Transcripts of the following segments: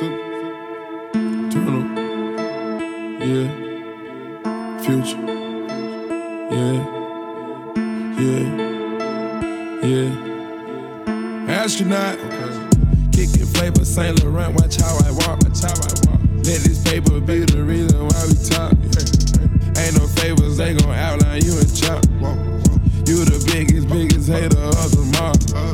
Turtle. Yeah. Future. Yeah. Yeah. Yeah. Astronaut. Kicking flavor Saint Laurent. Watch how I walk. Watch how I walk. Let this paper be the reason why we talk. Ain't no favors, they gon' outline you and chop. You the biggest, biggest hater of them all.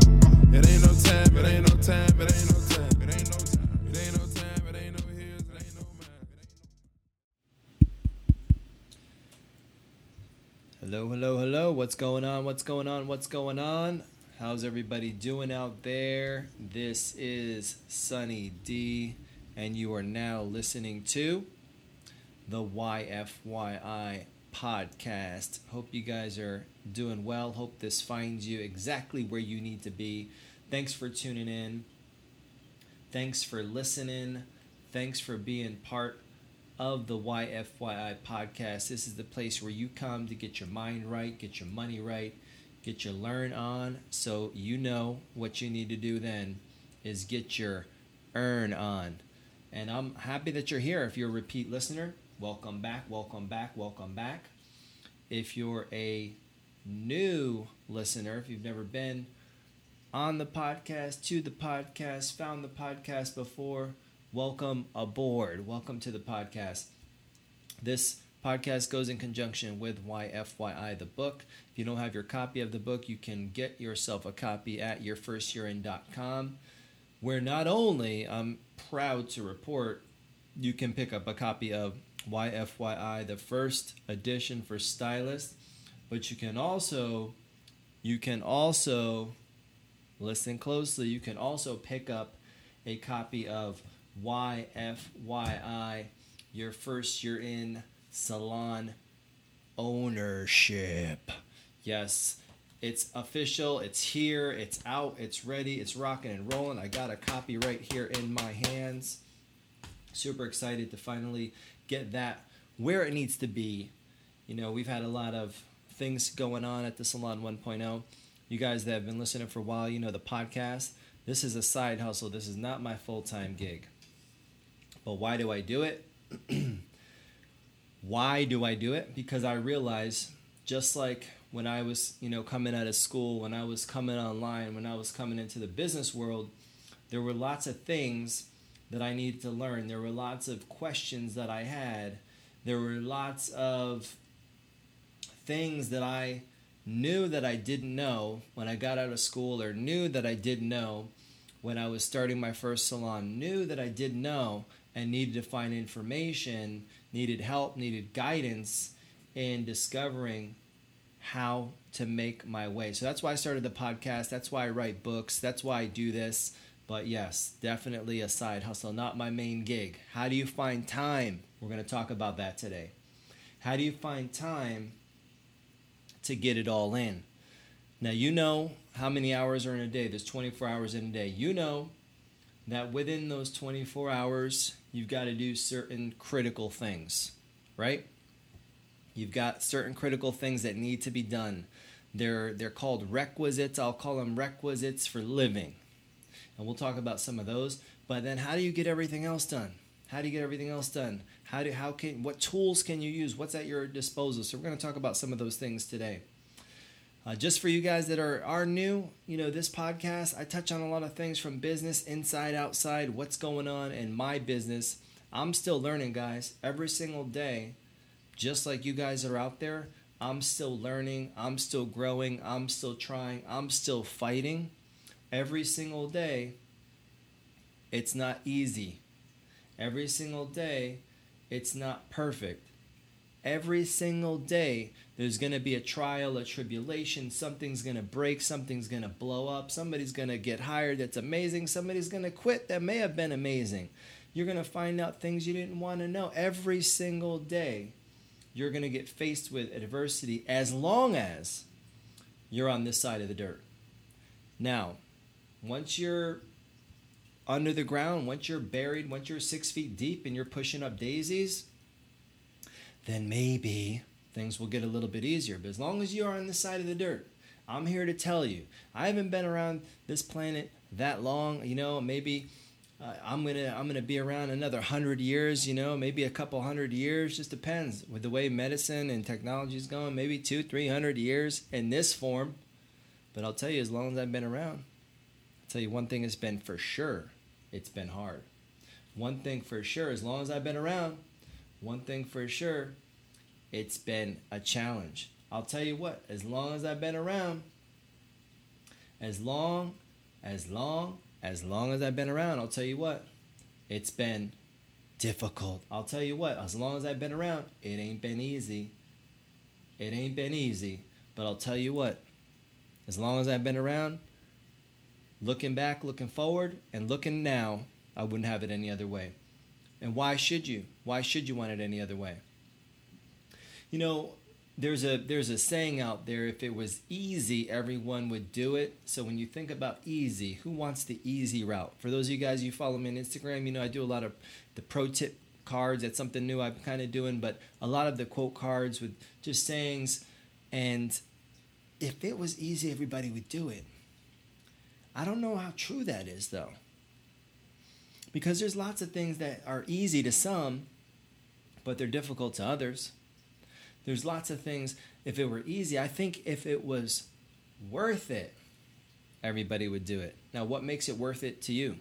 What's going on? What's going on? What's going on? How's everybody doing out there? This is Sonny D, and you are now listening to the YFYI podcast. Hope you guys are doing well. Hope this finds you exactly where you need to be. Thanks for tuning in. Thanks for listening. Thanks for being part of the YFYI podcast. This is the place where you come to get your mind right, get your money right, get your learn on. So you know what you need to do then is get your earn on. And I'm happy that you're here. If you're a repeat listener, welcome back, welcome back, welcome back. If you're a new listener, if you've never been on the podcast, to the podcast, found the podcast before, welcome aboard. Welcome to the podcast. This podcast goes in conjunction with YFYI, the book. If you don't have your copy of the book, you can get yourself a copy at yourfirstyearin.com, where not only I'm proud to report you can pick up a copy of YFYI, the first edition for stylists, but you can also you can also listen closely. You can also pick up a copy of YFYI, your first year in salon ownership. Yes, it's official, it's here, it's out, it's ready, it's rocking and rolling. I got a copy right here in my hands. Super excited to finally get that where it needs to be. You know, we've had a lot of things going on at the Salon 1.0. You guys that have been listening for a while, you know the podcast. This is a side hustle. This is not my full time gig. But why do I do it? why do I do it? Because I realize just like when I was, you know, coming out of school, when I was coming online, when I was coming into the business world, there were lots of things that I needed to learn. There were lots of questions that I had. There were lots of things that I knew that I didn't know when I got out of school, or knew that I didn't know when I was starting my first salon, knew that I didn't know and needed to find information, needed help, needed guidance in discovering how to make my way. So that's why I started the podcast. That's why I write books. That's why I do this. But yes, definitely a side hustle, not my main gig. How do you find time? We're going to talk about that today. How do you find time to get it all in? Now, you know how many hours are in a day. There's 24 hours in a day. You know that within those 24 hours, you've got to do certain critical things, right? You've got certain critical things that need to be done. They're, they're called requisites. I'll call them requisites for living and we'll talk about some of those. But then, how do you get everything else done? How do you get everything else done? How do how can what tools can you use? What's at your disposal? So we're going to talk about some of those things today. Uh, just for you guys that are are new, you know this podcast, I touch on a lot of things from business, inside, outside, what's going on in my business. I'm still learning, guys, every single day. Just like you guys are out there, I'm still learning. I'm still growing. I'm still trying. I'm still fighting every single day, it's not easy. Every single day, it's not perfect. Every single day, there's going to be a trial, a tribulation. Something's going to break. Something's going to blow up. Somebody's going to get hired that's amazing. Somebody's going to quit that may have been amazing. You're going to find out things you didn't want to know. Every single day, you're going to get faced with adversity as long as you're on this side of the dirt. Now, once you're under the ground, once you're buried, once you're six feet deep and you're pushing up daisies, then maybe things will get a little bit easier. But as long as you are on the side of the dirt, I'm here to tell you, I haven't been around this planet that long. You know, maybe uh, I'm gonna I'm gonna be around another hundred years, you know, maybe a couple hundred years. Just depends with the way medicine and technology is going. Maybe two, three hundred years in this form. But I'll tell you, as long as I've been around, I'll tell you one thing has been for sure, it's been hard. One thing for sure, as long as I've been around, one thing for sure, it's been a challenge. I'll tell you what, as long as I've been around, as long, as long, as long as I've been around, I'll tell you what, it's been difficult. I'll tell you what, as long as I've been around, it ain't been easy. It ain't been easy. But I'll tell you what, as long as I've been around, looking back, looking forward, and looking now, I wouldn't have it any other way. And why should you? Why should you want it any other way? You know, there's a there's a saying out there if it was easy everyone would do it. So when you think about easy who wants the easy route? For those of you guys you follow me on instagram you know i do a lot of the pro tip cards. That's something new i'm kind of doing but a lot of the quote cards with just sayings. And if it was easy everybody would do it. I don't know how true that is though. Because there's lots of things that are easy to some but they're difficult to others there's lots of things. If it were easy, I think if it was worth it, everybody would do it. Now, what makes it worth it to you?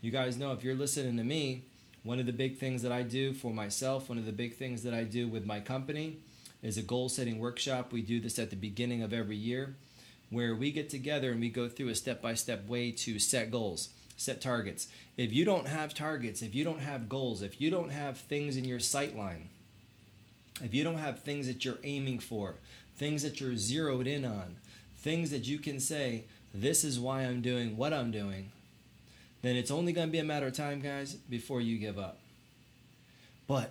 You guys know if you're listening to me, one of the big things that I do for myself, one of the big things that I do with my company is a goal setting workshop. We do this at the beginning of every year where we get together and we go through a step by step way to set goals, set targets. If you don't have targets, if you don't have goals, if you don't have things in your sight line, if you don't have things that you're aiming for, things that you're zeroed in on, things that you can say, this is why I'm doing what I'm doing, then it's only going to be a matter of time, guys, before you give up. But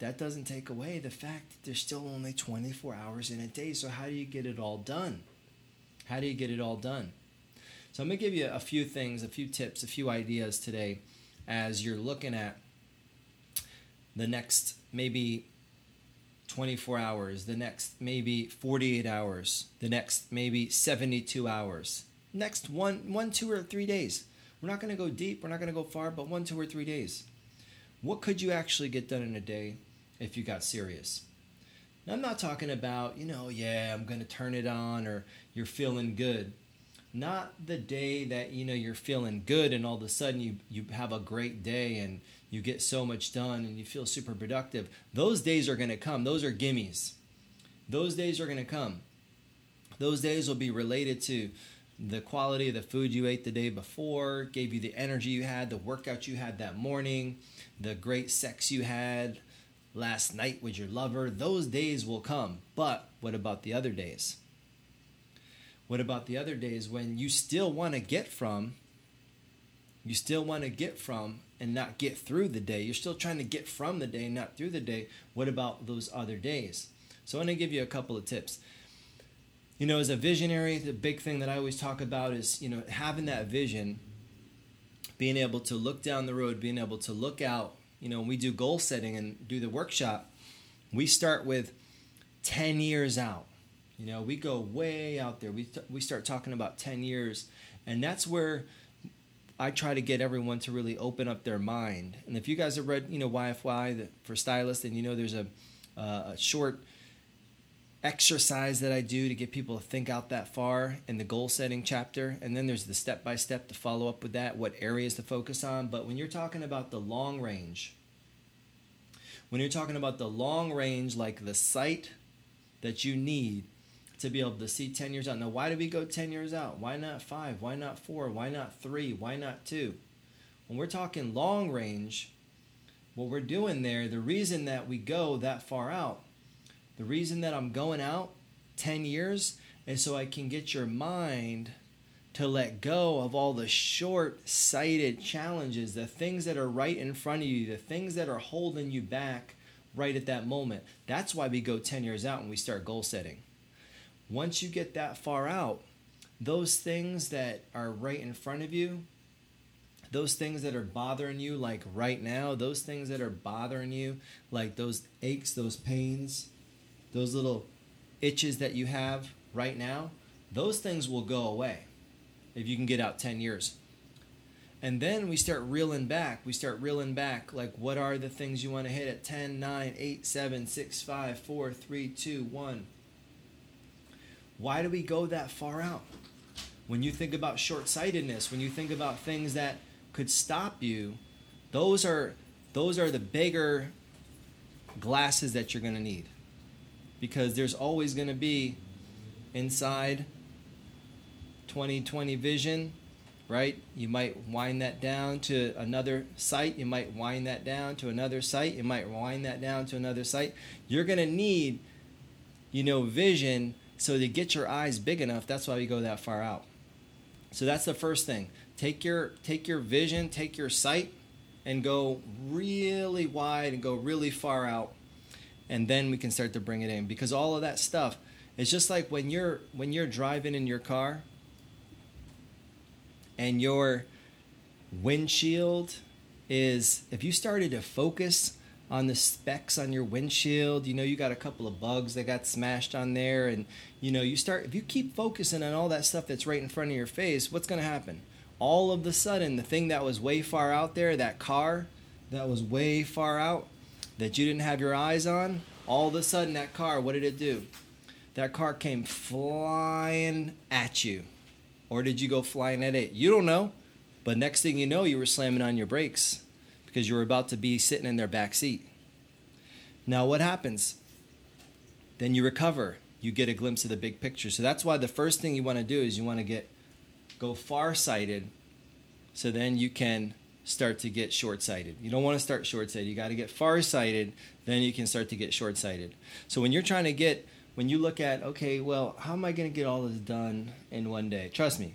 that doesn't take away the fact that there's still only 24 hours in a day. So, how do you get it all done? How do you get it all done? So, I'm going to give you a few things, a few tips, a few ideas today as you're looking at the next maybe 24 hours, the next maybe 48 hours, the next maybe 72 hours, next one, one, two, or three days. We're not going to go deep, we're not going to go far, but one, two, or three days. What could you actually get done in a day if you got serious? Now, I'm not talking about, you know, yeah, I'm going to turn it on or you're feeling good. Not the day that, you know, you're feeling good and all of a sudden you, you have a great day and you get so much done and you feel super productive. Those days are going to come. Those are gimmies. Those days are going to come. Those days will be related to the quality of the food you ate the day before, gave you the energy you had, the workout you had that morning, the great sex you had last night with your lover. Those days will come. But what about the other days? What about the other days when you still want to get from you still want to get from and not get through the day. You're still trying to get from the day, not through the day. What about those other days? So I'm going to give you a couple of tips. You know, as a visionary, the big thing that I always talk about is, you know, having that vision, being able to look down the road, being able to look out. You know, when we do goal setting and do the workshop, we start with 10 years out. You know, we go way out there. We, th- we start talking about 10 years. And that's where I try to get everyone to really open up their mind. And if you guys have read, you know, YFY for stylists, and you know there's a, uh, a short exercise that I do to get people to think out that far in the goal setting chapter. And then there's the step by step to follow up with that, what areas to focus on. But when you're talking about the long range, when you're talking about the long range, like the sight that you need to be able to see 10 years out. Now, why do we go 10 years out? Why not five? Why not four? Why not three? Why not two? When we're talking long range, what we're doing there, the reason that we go that far out, the reason that I'm going out 10 years is so I can get your mind to let go of all the short sighted challenges, the things that are right in front of you, the things that are holding you back right at that moment. That's why we go 10 years out and we start goal setting once you get that far out, those things that are right in front of you, those things that are bothering you, like right now, those things that are bothering you, like those aches, those pains, those little itches that you have right now, those things will go away if you can get out 10 years. And then we start reeling back. We start reeling back. Like, what are the things you want to hit at 10, 9, 8, 7, 6, 5, 4, 3, 2, 1? Why do we go that far out? When you think about short sightedness, when you think about things that could stop you, those are those are the bigger glasses that you're going to need. Because there's always going to be inside 2020 vision right? You might wind that down to another sight you might wind that down to another sight you might wind that down to another sight you're going to need you know vision so to get your eyes big enough that's why we go that far out. So that's the first thing. Take your take your vision take your sight and go really wide and go really far out and then we can start to bring it in. Because all of that stuff it's just like when you're when you're driving in your car and your windshield is if you started to focus on the specks on your windshield. You know you got a couple of bugs that got smashed on there and you know you start if you keep focusing on all that stuff that's right in front of your face what's going to happen? All of the sudden the thing that was way far out there that car that was way far out that you didn't have your eyes on all of a sudden that car what did it do? That car came flying at you. Or did you go flying at it? You don't know. But next thing you know you were slamming on your brakes because you're about to be sitting in their back seat now what happens then you recover you get a glimpse of the big picture so that's why the first thing you want to do is you want to get go far-sighted so then you can start to get short-sighted. You don't want to start short-sighted. You got to get far-sighted, then you can start to get short-sighted. So when you're trying to get when you look at okay, well, how am I going to get all this done in one day? Trust me.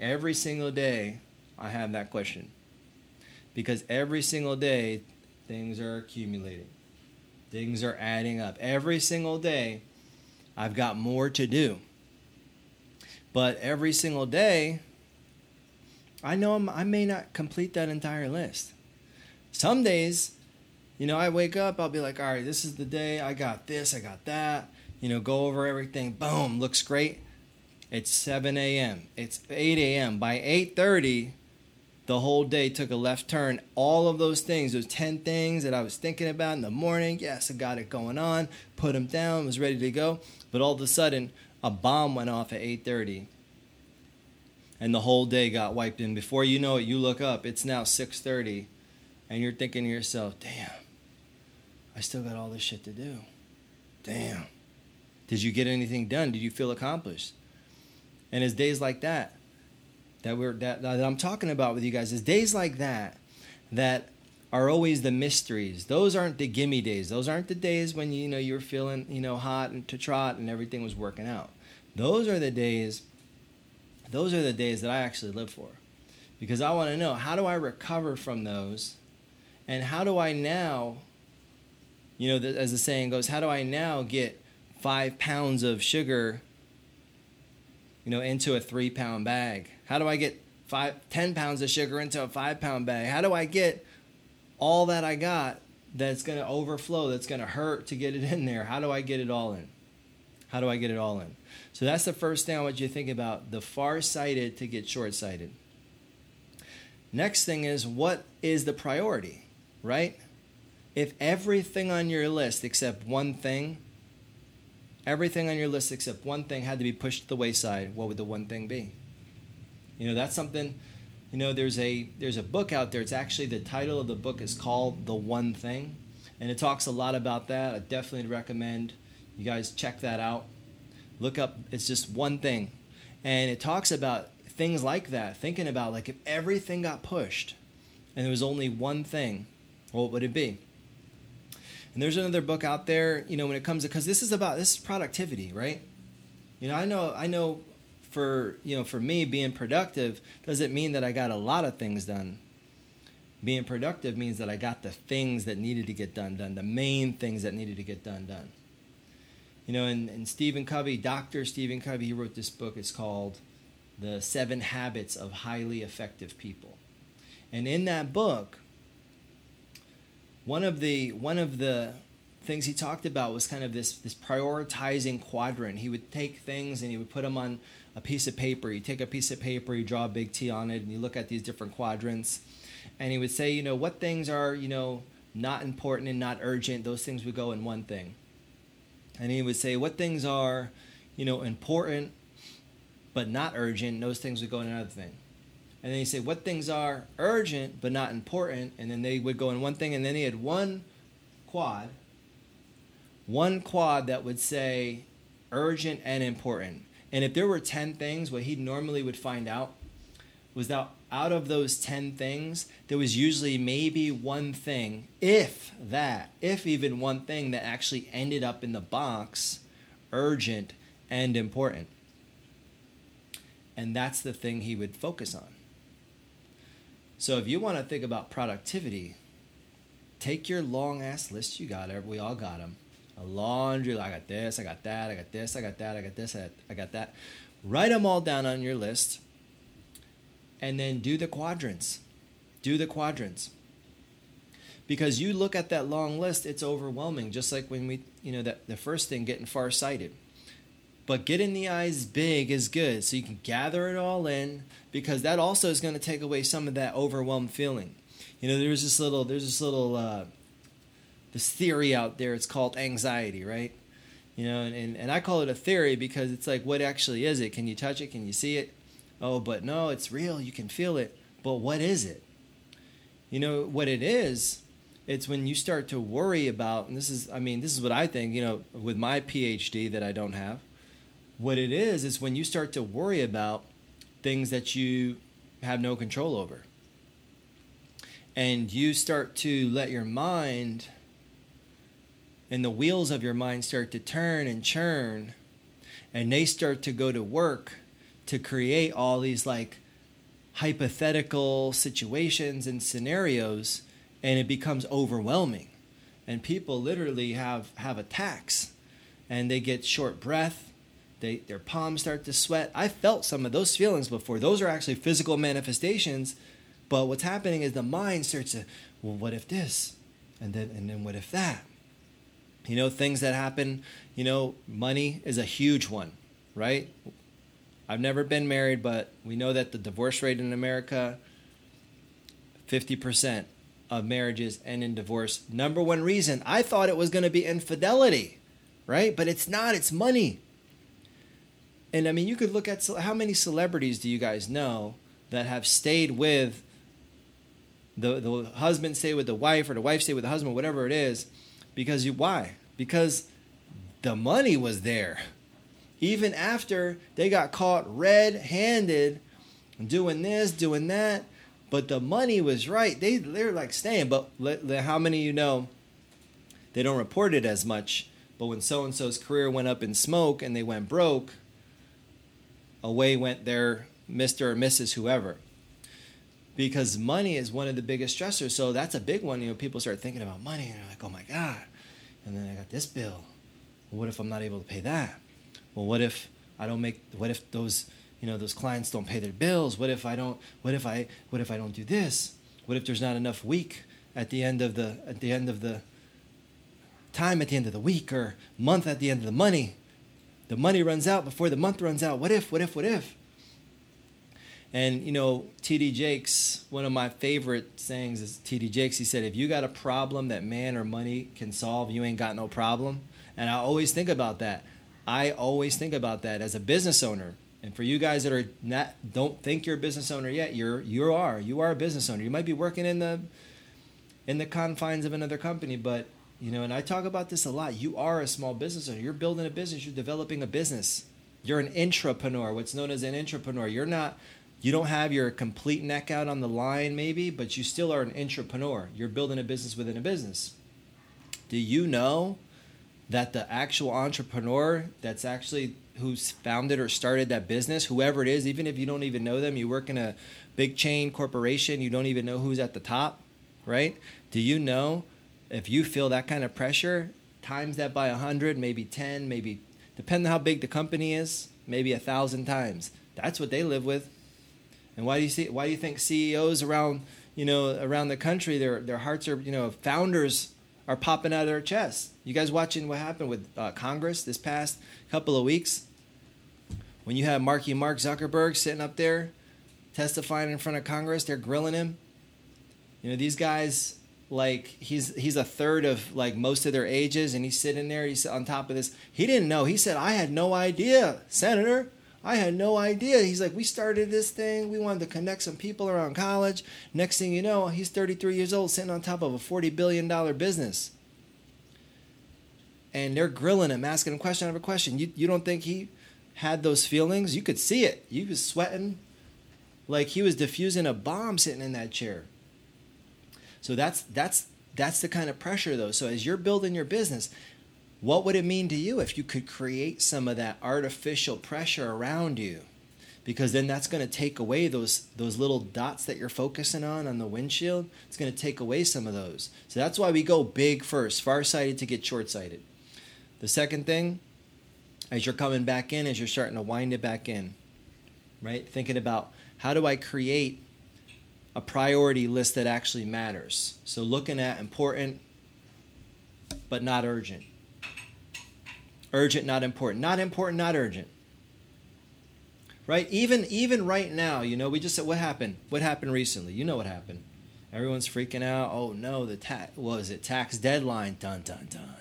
Every single day I have that question. Because every single day things are accumulating. Things are adding up. Every single day I've got more to do. But every single day, I know I'm, i may not complete that entire list. Some days, you know, I wake up, I'll be like, all right, this is the day. I got this, I got that. You know, go over everything. Boom, looks great. It's 7 a.m. It's 8 a.m. By 8:30, the whole day took a left turn. All of those things, those 10 things that I was thinking about in the morning, yes, I got it going on, put them down, was ready to go. But all of a sudden, a bomb went off at 8:30 and the whole day got wiped in. Before you know it you look up it's now 6:30 and you're thinking to yourself damn I still got all this shit to do. Damn. Did you get anything done? Did you feel accomplished? And it's days like that that we're that, that I'm talking about with you guys is days like that that are always the mysteries. Those aren't the gimme days. Those aren't the days when you know you're feeling you know hot and to trot and everything was working out. Those are the days. Those are the days that I actually live for, because I want to know how do I recover from those, and how do I now. You know, as the saying goes, how do I now get five pounds of sugar? You know, into a three pound bag. How do I get five, ten pounds of sugar into a five pound bag? How do I get all that I got that's going to overflow, that's going to hurt to get it in there. How do I get it all in? How do I get it all in? So that's the first thing I want you to think about the far sighted to get short sighted. Next thing is what is the priority, right? If everything on your list except one thing, everything on your list except one thing had to be pushed to the wayside, what would the one thing be? You know, that's something you know there's a there's a book out there. It's actually the title of the book is called the one thing and it talks a lot about that. I definitely recommend you guys check that out. Look up it's just one thing. And it talks about things like that thinking about like if everything got pushed and there was only one thing what would it be? And there's another book out there you know when it comes to because this is about this is productivity right? You know i know i know for you know for me being productive doesn't mean that I got a lot of things done. Being productive means that I got the things that needed to get done done, the main things that needed to get done done. You know, and, and Stephen Covey, Dr. Stephen Covey, he wrote this book. It's called The Seven Habits of Highly Effective People. And in that book, one of the one of the things he talked about was kind of this this prioritizing quadrant. He would take things and he would put them on a piece of paper. You take a piece of paper, you draw a big T on it, and you look at these different quadrants. And he would say, you know, what things are, you know, not important and not urgent. Those things would go in one thing. And he would say, what things are, you know, important but not urgent. Those things would go in another thing. And then he say, what things are urgent but not important. And then they would go in one thing. And then he had one quad, one quad that would say urgent and important. And if there were 10 things, what he normally would find out was that out of those 10 things, there was usually maybe one thing, if that, if even one thing that actually ended up in the box urgent and important. And that's the thing he would focus on. So if you want to think about productivity, take your long ass list you got. We all got them a laundry. I got this, I got that, I got this, I got that, I got this, I got that. Write them all down on your list and then do the quadrants. Do the quadrants. Because you look at that long list, it's overwhelming. Just like when we, you know, that the first thing, getting farsighted. But getting the eyes big is good. So you can gather it all in because that also is going to take away some of that overwhelmed feeling. You know, there's this little, there's this little, uh, this theory out there. It's called anxiety, right? You know, and, and, and I call it a theory because it's like, what actually is it? Can you touch it? Can you see it? Oh, but no, it's real. You can feel it. But what is it? You know, what it is, it's when you start to worry about, and this is, I mean, this is what I think, you know, with my PhD that I don't have. What it is, is when you start to worry about things that you have no control over. And you start to let your mind and the wheels of your mind start to turn and churn and they start to go to work to create all these like hypothetical situations and scenarios and it becomes overwhelming. And people literally have have attacks and they get short breath. They their palms start to sweat. I felt some of those feelings before. Those are actually physical manifestations but what's happening is the mind starts to well what if this? And then and then what if that you know, things that happen, you know, money is a huge one, right? I've never been married, but we know that the divorce rate in America, 50% of marriages end in divorce. Number one reason, I thought it was going to be infidelity, right? But it's not, it's money. And I mean, you could look at how many celebrities do you guys know that have stayed with the, the husband, stay with the wife, or the wife stay with the husband, whatever it is, because you why? Because the money was there. Even after they got caught red-handed doing this, doing that, but the money was right. They they're like staying. But how many you know? They don't report it as much. But when so and so's career went up in smoke and they went broke, away went their Mr. or Mrs. whoever. Because money is one of the biggest stressors. So that's a big one. You know, people start thinking about money and they're like, oh my God, and then I got this bill. Well, what if I'm not able to pay that? Well, what if I don't make? What if those you know those clients don't pay their bills? What if I don't? What if I? What if I don't do this? What if there's not enough week at the end of the at the end of the time at the end of the week or month at the end of the money? The money runs out before the month runs out. What if? What if? What if? And you know, TD Jakes, one of my favorite sayings is TD Jakes. He said, "If you got a problem that man or money can solve, you ain't got no problem." And I always think about that. I always think about that as a business owner. And for you guys that are not don't think you're a business owner yet, you're you are you are a business owner. You might be working in the in the confines of another company, but you know, and I talk about this a lot. You are a small business owner. You're building a business. You're developing a business. You're an intrapreneur, what's known as an intrapreneur. You're not you don't have your complete neck out on the line maybe but you still are an entrepreneur. You're building a business within a business. Do you know that the actual entrepreneur that's actually who's founded or started that business whoever it is even if you don't even know them you work in a big chain corporation you don't even know who's at the top right? Do you know if you feel that kind of pressure times that by 100 maybe 10 maybe depending on how big the company is maybe a thousand times. That's what they live with and why do you see? Why do you think CEOs around you know around the country their their hearts are you know founders are popping out of their chests. You guys watching what happened with uh, Congress this past couple of weeks? When you have Marky Mark Zuckerberg sitting up there testifying in front of Congress, they're grilling him. You know, these guys like he's he's a third of like most of their ages and he's sitting there he's on top of this he didn't know he said i had no idea senator i had no idea. He's like we started this thing. We wanted to connect some people around college. Next thing you know he's 33 years old sitting on top of a 40 billion dollar business. And they're grilling him asking him question after question. You, you don't think he had those feelings? You could see it. He was sweating like he was diffusing a bomb sitting in that chair. So that's that's that's the kind of pressure though. So as you're building your business, what would it mean to you if you could create some of that artificial pressure around you? Because then that's going to take away those those little dots that you're focusing on on the windshield. It's going to take away some of those. So that's why we go big first, far-sighted to get short-sighted. The second thing, as you're coming back in, as you're starting to wind it back in, right? Thinking about how do I create a priority list that actually matters. So looking at important but not urgent. Urgent, not important. Not important, not urgent. Right? Even even right now, you know, we just said what happened? What happened recently? You know what happened. Everyone's freaking out. Oh no, the tax was it tax deadline. Dun dun dun.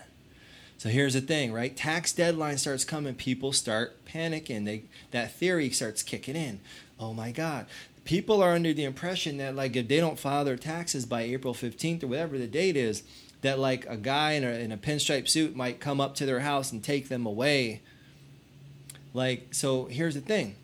So here's the thing, right? Tax deadline starts coming, people start panicking. They that theory starts kicking in. Oh my God, people are under the impression that like if they don't file their taxes by April 15th or whatever the date is, that like a guy in a, in a pinstripe suit might come up to their house and take them away. Like, so here's the thing.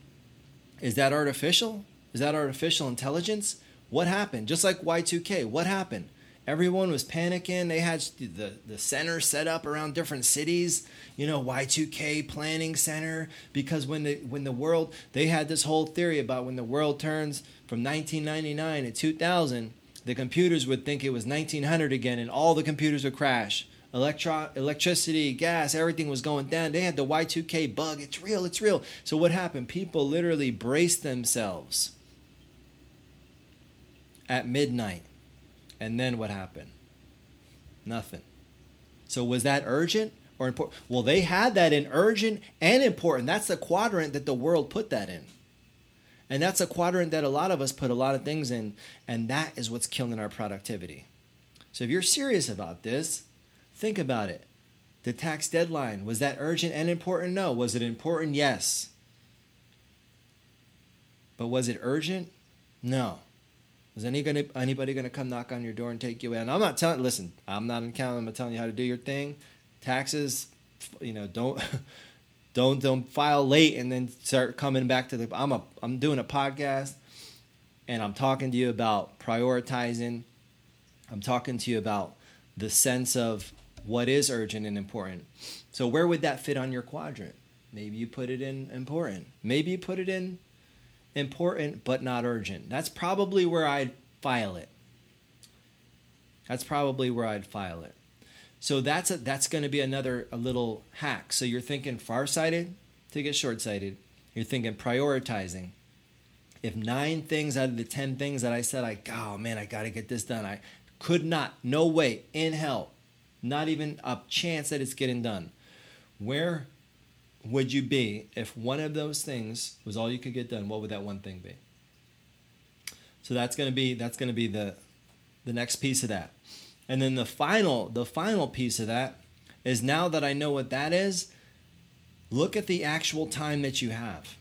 Is that artificial? Is that artificial intelligence? What happened? Just like Y2K, what happened? Everyone was panicking. They had the, the center set up around different cities, you know, Y2K planning center. Because when the when the world they had this whole theory about when the world turns from 1999 to 2000, the computers would think it was 1900 again, and all the computers would crash. Electro- electricity, gas, everything was going down. They had the Y2K bug. It's real. It's real. So what happened? People literally braced themselves at midnight and then what happened? Nothing. So was that urgent or important? Well, they had that in urgent and important. That's the quadrant that the world put that in. And that's a quadrant that a lot of us put a lot of things in, and that is what's killing our productivity. So if you're serious about this, think about it. The tax deadline, was that urgent and important? No. Was it important? Yes. But was it urgent? No. Is any gonna, anybody going to come knock on your door and take you in? I'm not telling. Listen, I'm not in accountant. I'm telling you how to do your thing. Taxes, you know, don't don't don't file late and then start coming back to the. I'm a I'm doing a podcast, and I'm talking to you about prioritizing. I'm talking to you about the sense of what is urgent and important. So where would that fit on your quadrant? Maybe you put it in important. Maybe you put it in important but not urgent. That's probably where I'd file it. That's probably where I'd file it. So that's a, that's going to be another a little hack. So you're thinking farsighted to get short-sighted. You're thinking prioritizing. If nine things out of the ten things that I said, I oh man, I got to get this done. I could not, no way, in hell, not even a chance that it's getting done. Where would you be if one of those things was all you could get done? What would that one thing be? So that's going to be that's going to be the the next piece of that. And then the final the final piece of that is now that I know what that is, look at the actual time that you have.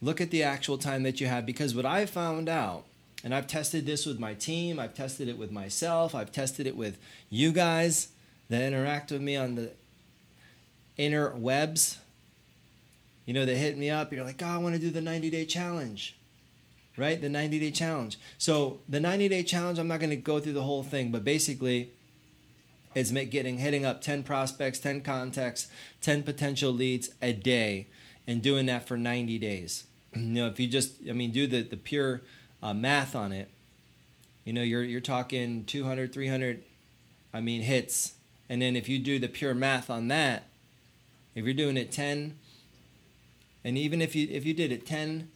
Look at the actual time that you have because what I found out and I've tested this with my team, I've tested it with myself, I've tested it with you guys that interact with me on the interwebs, you know, they hit me up. You're like, oh, I want to do the 90 day challenge, right? The 90 day challenge. So the 90 day challenge, I'm not going to go through the whole thing, but basically, it's getting hitting up 10 prospects, 10 contacts, 10 potential leads a day, and doing that for 90 days. You know, if you just, I mean, do the the pure uh, math on it, you know, you're you're talking 200, 300, I mean, hits, and then if you do the pure math on that, if you're doing it 10, and even if you if you did it 10,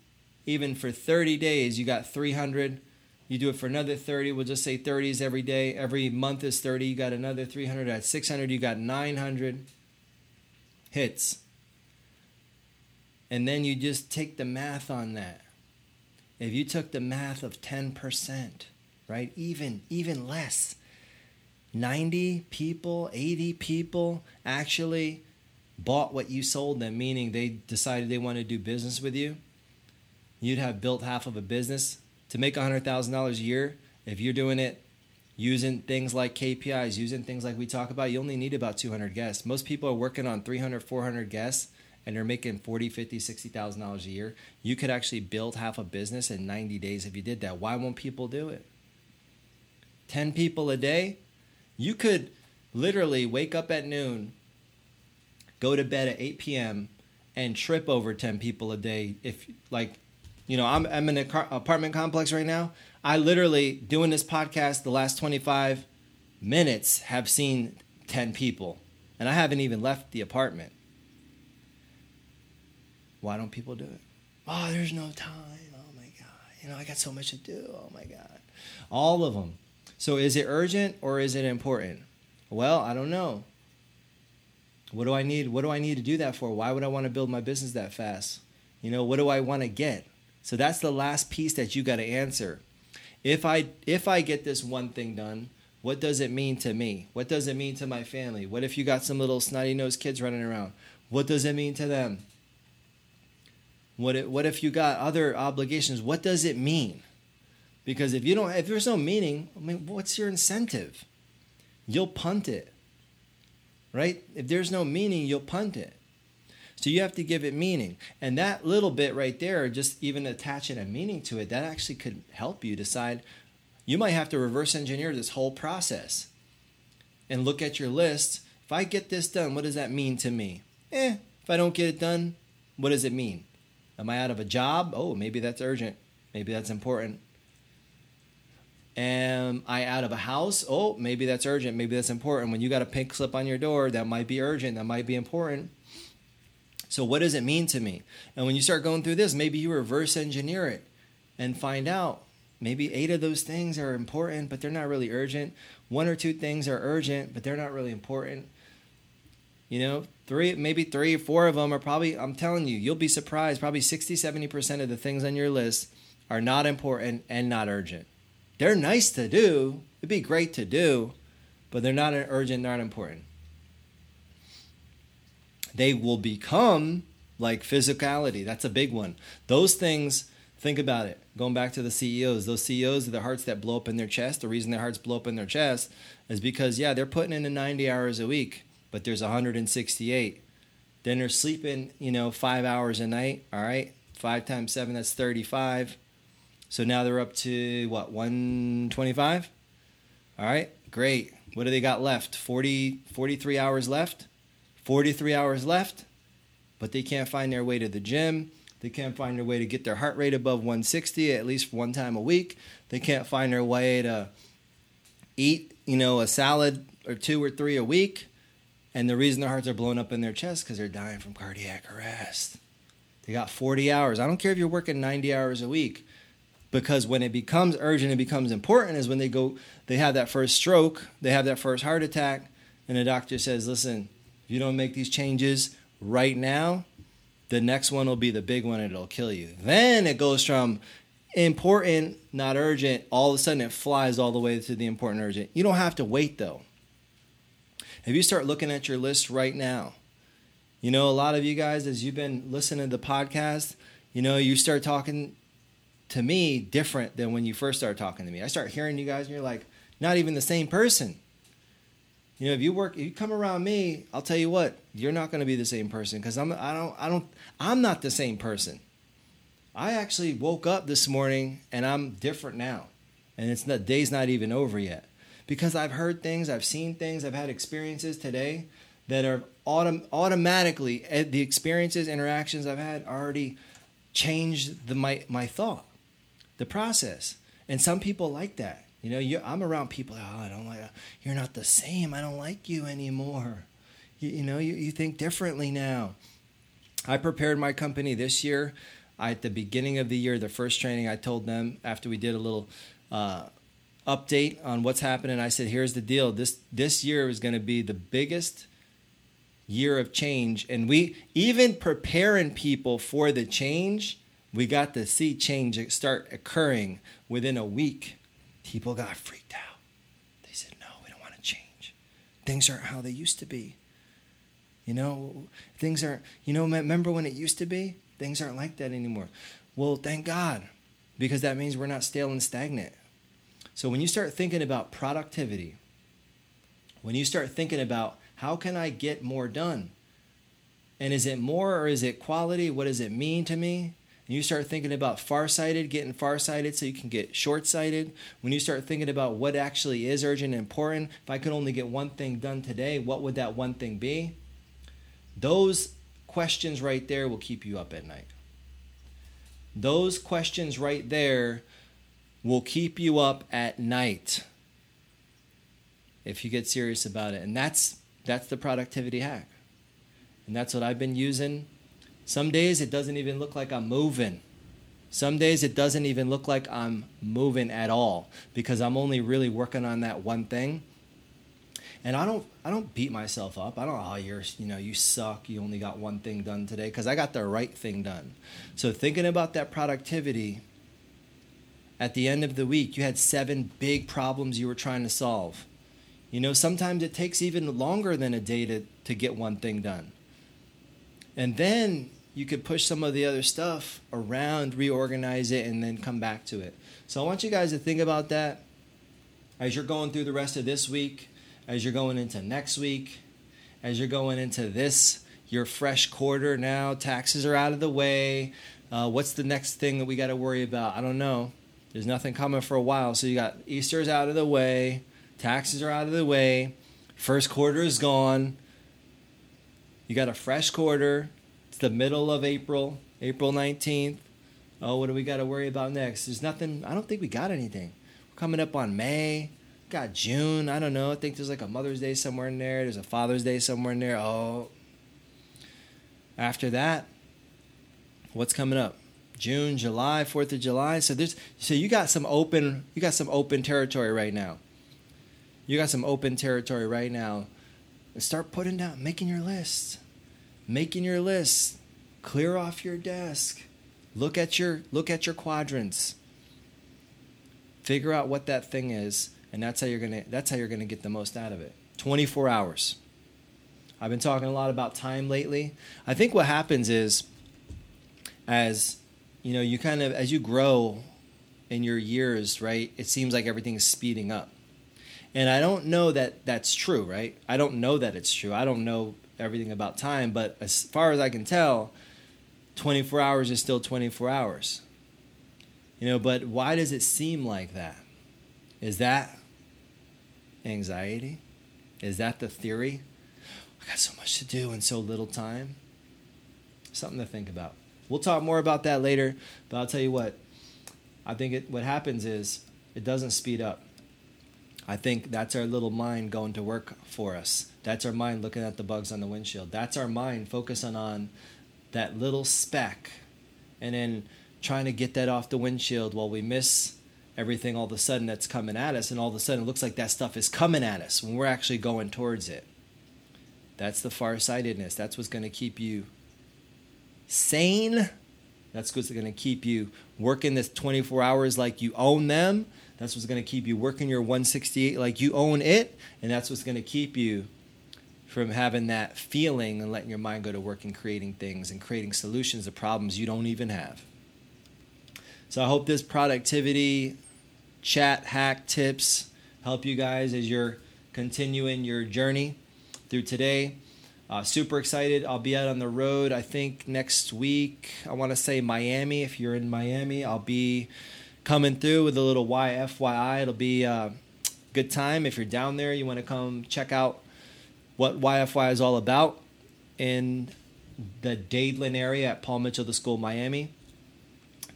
even for 30 days, you got 300 You do it for another 30. We'll just say 30s every day. Every month is 30. You got another 300. At 600, you got 900 hits. And then you just take the math on that. If you took the math of 10%, right? Even even less. 90 people, 80 people actually bought what you sold them, meaning they decided they want to do business with you. You'd have built half of a business to make $100,000 a year. If you're doing it using things like KPIs, using things like we talk about, you only need about 200 guests. Most people are working on 300, 400 guests and they're making 40, 50, 60,000 dollars a year. You could actually build half a business in 90 days if you did that. Why won't people do it? 10 people a day, you could literally wake up at noon, go to bed at 8 p.m., and trip over 10 people a day. If, like, you know, I'm, I'm in an apartment complex right now. I literally, doing this podcast, the last 25 minutes, have seen 10 people. And I haven't even left the apartment. Why don't people do it? Oh, there's no time. Oh my God. You know, I got so much to do. Oh my God. All of them. So is it urgent or is it important? Well, I don't know. What do I need? What do I need to do that for? Why would I want to build my business that fast? You know, what do I want to get? So that's the last piece that you got to answer. If I if I get this one thing done, what does it mean to me? What does it mean to my family? What if you got some little snotty nosed kids running around? What does it mean to them? What if, what if you got other obligations? What does it mean? Because if you don't, if there's no meaning, I mean, what's your incentive? You'll punt it, right? If there's no meaning, you'll punt it. So you have to give it meaning. And that little bit right there, just even attaching a meaning to it, that actually could help you decide. You might have to reverse engineer this whole process and look at your list. If I get this done, what does that mean to me? Eh, if I don't get it done, what does it mean? Am I out of a job? Oh, maybe that's urgent. Maybe that's important. Am I out of a house? Oh, maybe that's urgent. Maybe that's important. When you got a pink slip on your door, that might be urgent. That might be important. So, what does it mean to me? And when you start going through this, maybe you reverse engineer it and find out maybe eight of those things are important, but they're not really urgent. One or two things are urgent, but they're not really important. You know, three, maybe three or four of them are probably, I'm telling you, you'll be surprised. Probably 60, 70% of the things on your list are not important and not urgent. They're nice to do. It'd be great to do, but they're not urgent, not important. They will become like physicality. That's a big one. Those things, think about it. Going back to the CEOs, those CEOs are the hearts that blow up in their chest. The reason their hearts blow up in their chest is because, yeah, they're putting in the 90 hours a week, but there's 168. Then they're sleeping, you know, five hours a night. All right. Five times seven, that's 35. So now they're up to what, 125? All right, great. What do they got left? 40, 43 hours left? 43 hours left, but they can't find their way to the gym. They can't find their way to get their heart rate above 160 at least one time a week. They can't find their way to eat, you know, a salad or two or three a week. And the reason their hearts are blown up in their chest because they're dying from cardiac arrest. They got 40 hours. I don't care if you're working 90 hours a week because when it becomes urgent it becomes important is when they go they have that first stroke they have that first heart attack and the doctor says listen if you don't make these changes right now the next one will be the big one it'll kill you then it goes from important not urgent all of a sudden it flies all the way to the important urgent you don't have to wait though if you start looking at your list right now you know a lot of you guys as you've been listening to the podcast you know you start talking to me different than when you first started talking to me. I start hearing you guys and you're like, not even the same person. You know, if you work, if you come around me, I'll tell you what, you're not going to be the same person because I'm, I don't, I don't, I'm not the same person. I actually woke up this morning and I'm different now, and it's the day's not even over yet because I've heard things, I've seen things, I've had experiences today that are autom- automatically eh, the experiences, interactions I've had already changed the my my thought the process. And some people like that. You know, I'm around people. Oh, I don't like. You're not the same. I don't like you anymore. You, you know, you, you think differently now. I prepared my company this year. I, at the beginning of the year, the first training, I told them after we did a little uh, update on what's happening. I said, here's the deal. This this year is going to be the biggest year of change, and we even preparing people for the change. We got to see change start occurring within a week. People got freaked out. They said, "No, we don't want to change. Things aren't how they used to be." You know, things aren't. You know, remember when it used to be? Things aren't like that anymore. Well, thank God, because that means we're not stale and stagnant. So when you start thinking about productivity, when you start thinking about how can I get more done? And is it more or is it quality? What does it mean to me? And you start thinking about farsighted, getting farsighted so you can get short sighted. When you start thinking about what actually is urgent and important, if I could only get one thing done today, what would that one thing be? Those questions right there will keep you up at night. Those questions right there will keep you up at night if you get serious about it. And that's that's the productivity hack. And that's what I've been using. Some days it doesn't even look like I'm moving. Some days it doesn't even look like I'm moving at all because I'm only really working on that one thing. And I don't I don't beat myself up. I don't oh you're you know you suck. You only got one thing done today because I got the right thing done. So thinking about that productivity at the end of the week, you had seven big problems you were trying to solve. You know, sometimes it takes even longer than a day to, to get one thing done. And then you could push some of the other stuff around, reorganize it, and then come back to it. So I want you guys to think about that as you're going through the rest of this week, as you're going into next week, as you're going into this, your fresh quarter now. Taxes are out of the way. Uh, what's the next thing that we got to worry about? I don't know. There's nothing coming for a while. So you got Easter's out of the way, taxes are out of the way, first quarter is gone. You got a fresh quarter. It's the middle of April, April 19th. Oh, what do we got to worry about next? There's nothing. I don't think we got anything. We're coming up on May. Got June. I don't know. I think there's like a Mother's Day somewhere in there. There's a Father's Day somewhere in there. Oh. After that, what's coming up? June, July, Fourth of July. So there's so you got some open you got some open territory right now. You got some open territory right now. Start putting down, making your list, making your list. Clear off your desk. Look at your look at your quadrants. Figure out what that thing is, and that's how you're gonna that's how you're gonna get the most out of it. 24 hours. I've been talking a lot about time lately. I think what happens is as you know, you kind of as you grow in your years, right? It seems like everything is speeding up. And I don't know that that's true, right? I don't know that it's true. I don't know everything about time, but as far as I can tell, 24 hours is still 24 hours. You know, but why does it seem like that? Is that anxiety? Is that the theory? I got so much to do in so little time. Something to think about. We'll talk more about that later, but I'll tell you what. I think it, what happens is it doesn't speed up. I think that's our little mind going to work for us. That's our mind looking at the bugs on the windshield. That's our mind focusing on that little speck and then trying to get that off the windshield while we miss everything all of a sudden that's coming at us. And all of a sudden it looks like that stuff is coming at us when we're actually going towards it. That's the farsightedness. That's what's going to keep you sane. That's what's going to keep you working this 24 hours like you own them. That's what's going to keep you working your 168 like you own it. And that's what's going to keep you from having that feeling and letting your mind go to work and creating things and creating solutions to problems you don't even have. So I hope this productivity chat hack tips help you guys as you're continuing your journey through today. Uh, super excited. I'll be out on the road, I think, next week. I want to say Miami. If you're in Miami, I'll be coming through with a little YFYI. It'll be a good time. If you're down there, you want to come check out what YFY is all about in the Dadeland area at Paul Mitchell the School, Miami.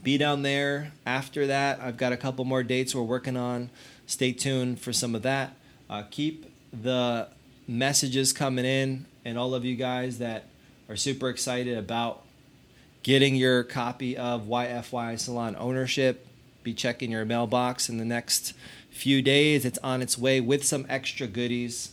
Be down there. After that, I've got a couple more dates we're working on. Stay tuned for some of that. Uh, keep the messages coming in and all of you guys that are super excited about getting your copy of YFY Salon ownership. Be checking your mailbox in the next few days. It's on its way with some extra goodies.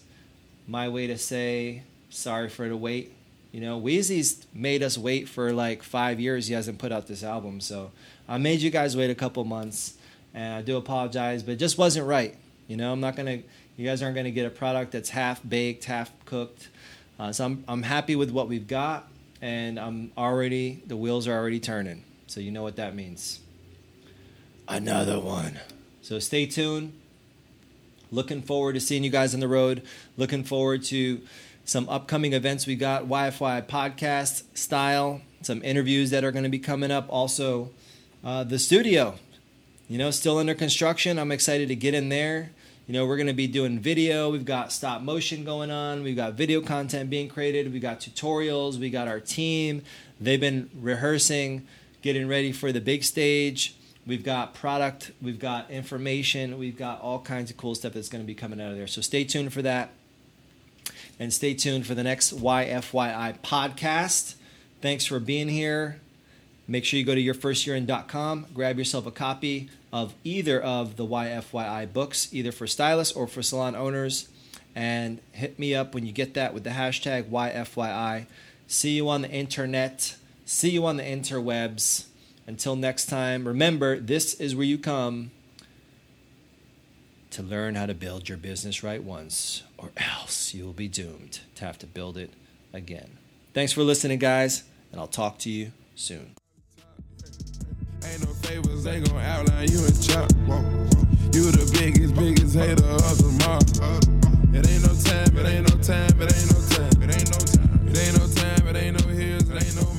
My way to say sorry for the wait. You know, Weezy's made us wait for like five years. He hasn't put out this album, so I made you guys wait a couple months, and I do apologize, but it just wasn't right. You know, I'm not gonna. You guys aren't gonna get a product that's half baked, half cooked. Uh, so I'm I'm happy with what we've got, and I'm already the wheels are already turning. So you know what that means. Another one. So stay tuned. Looking forward to seeing you guys on the road. Looking forward to some upcoming events we got YFYI podcast style, some interviews that are going to be coming up. Also, uh, the studio, you know, still under construction. I'm excited to get in there. You know, we're going to be doing video. We've got stop motion going on. We've got video content being created. We've got tutorials. We got our team. They've been rehearsing, getting ready for the big stage. We've got product. We've got information. We've got all kinds of cool stuff that's going to be coming out of there. So stay tuned for that and stay tuned for the next YFYI podcast. Thanks for being here. Make sure you go to yourfirstyearin.com, grab yourself a copy of either of the YFYI books, either for stylists or for salon owners, and hit me up when you get that with the hashtag YFYI. See you on the internet. See you on the interwebs. Until next time, remember this is where you come to learn how to build your business right once, or else you will be doomed to have to build it again. Thanks for listening, guys, and I'll talk to you soon. Ain't no favors, they gon' outline you and. You the biggest, biggest hater of. It ain't no time, it ain't no time, it ain't no time. It ain't no time, it ain't no time, it ain't no hills, it ain't no.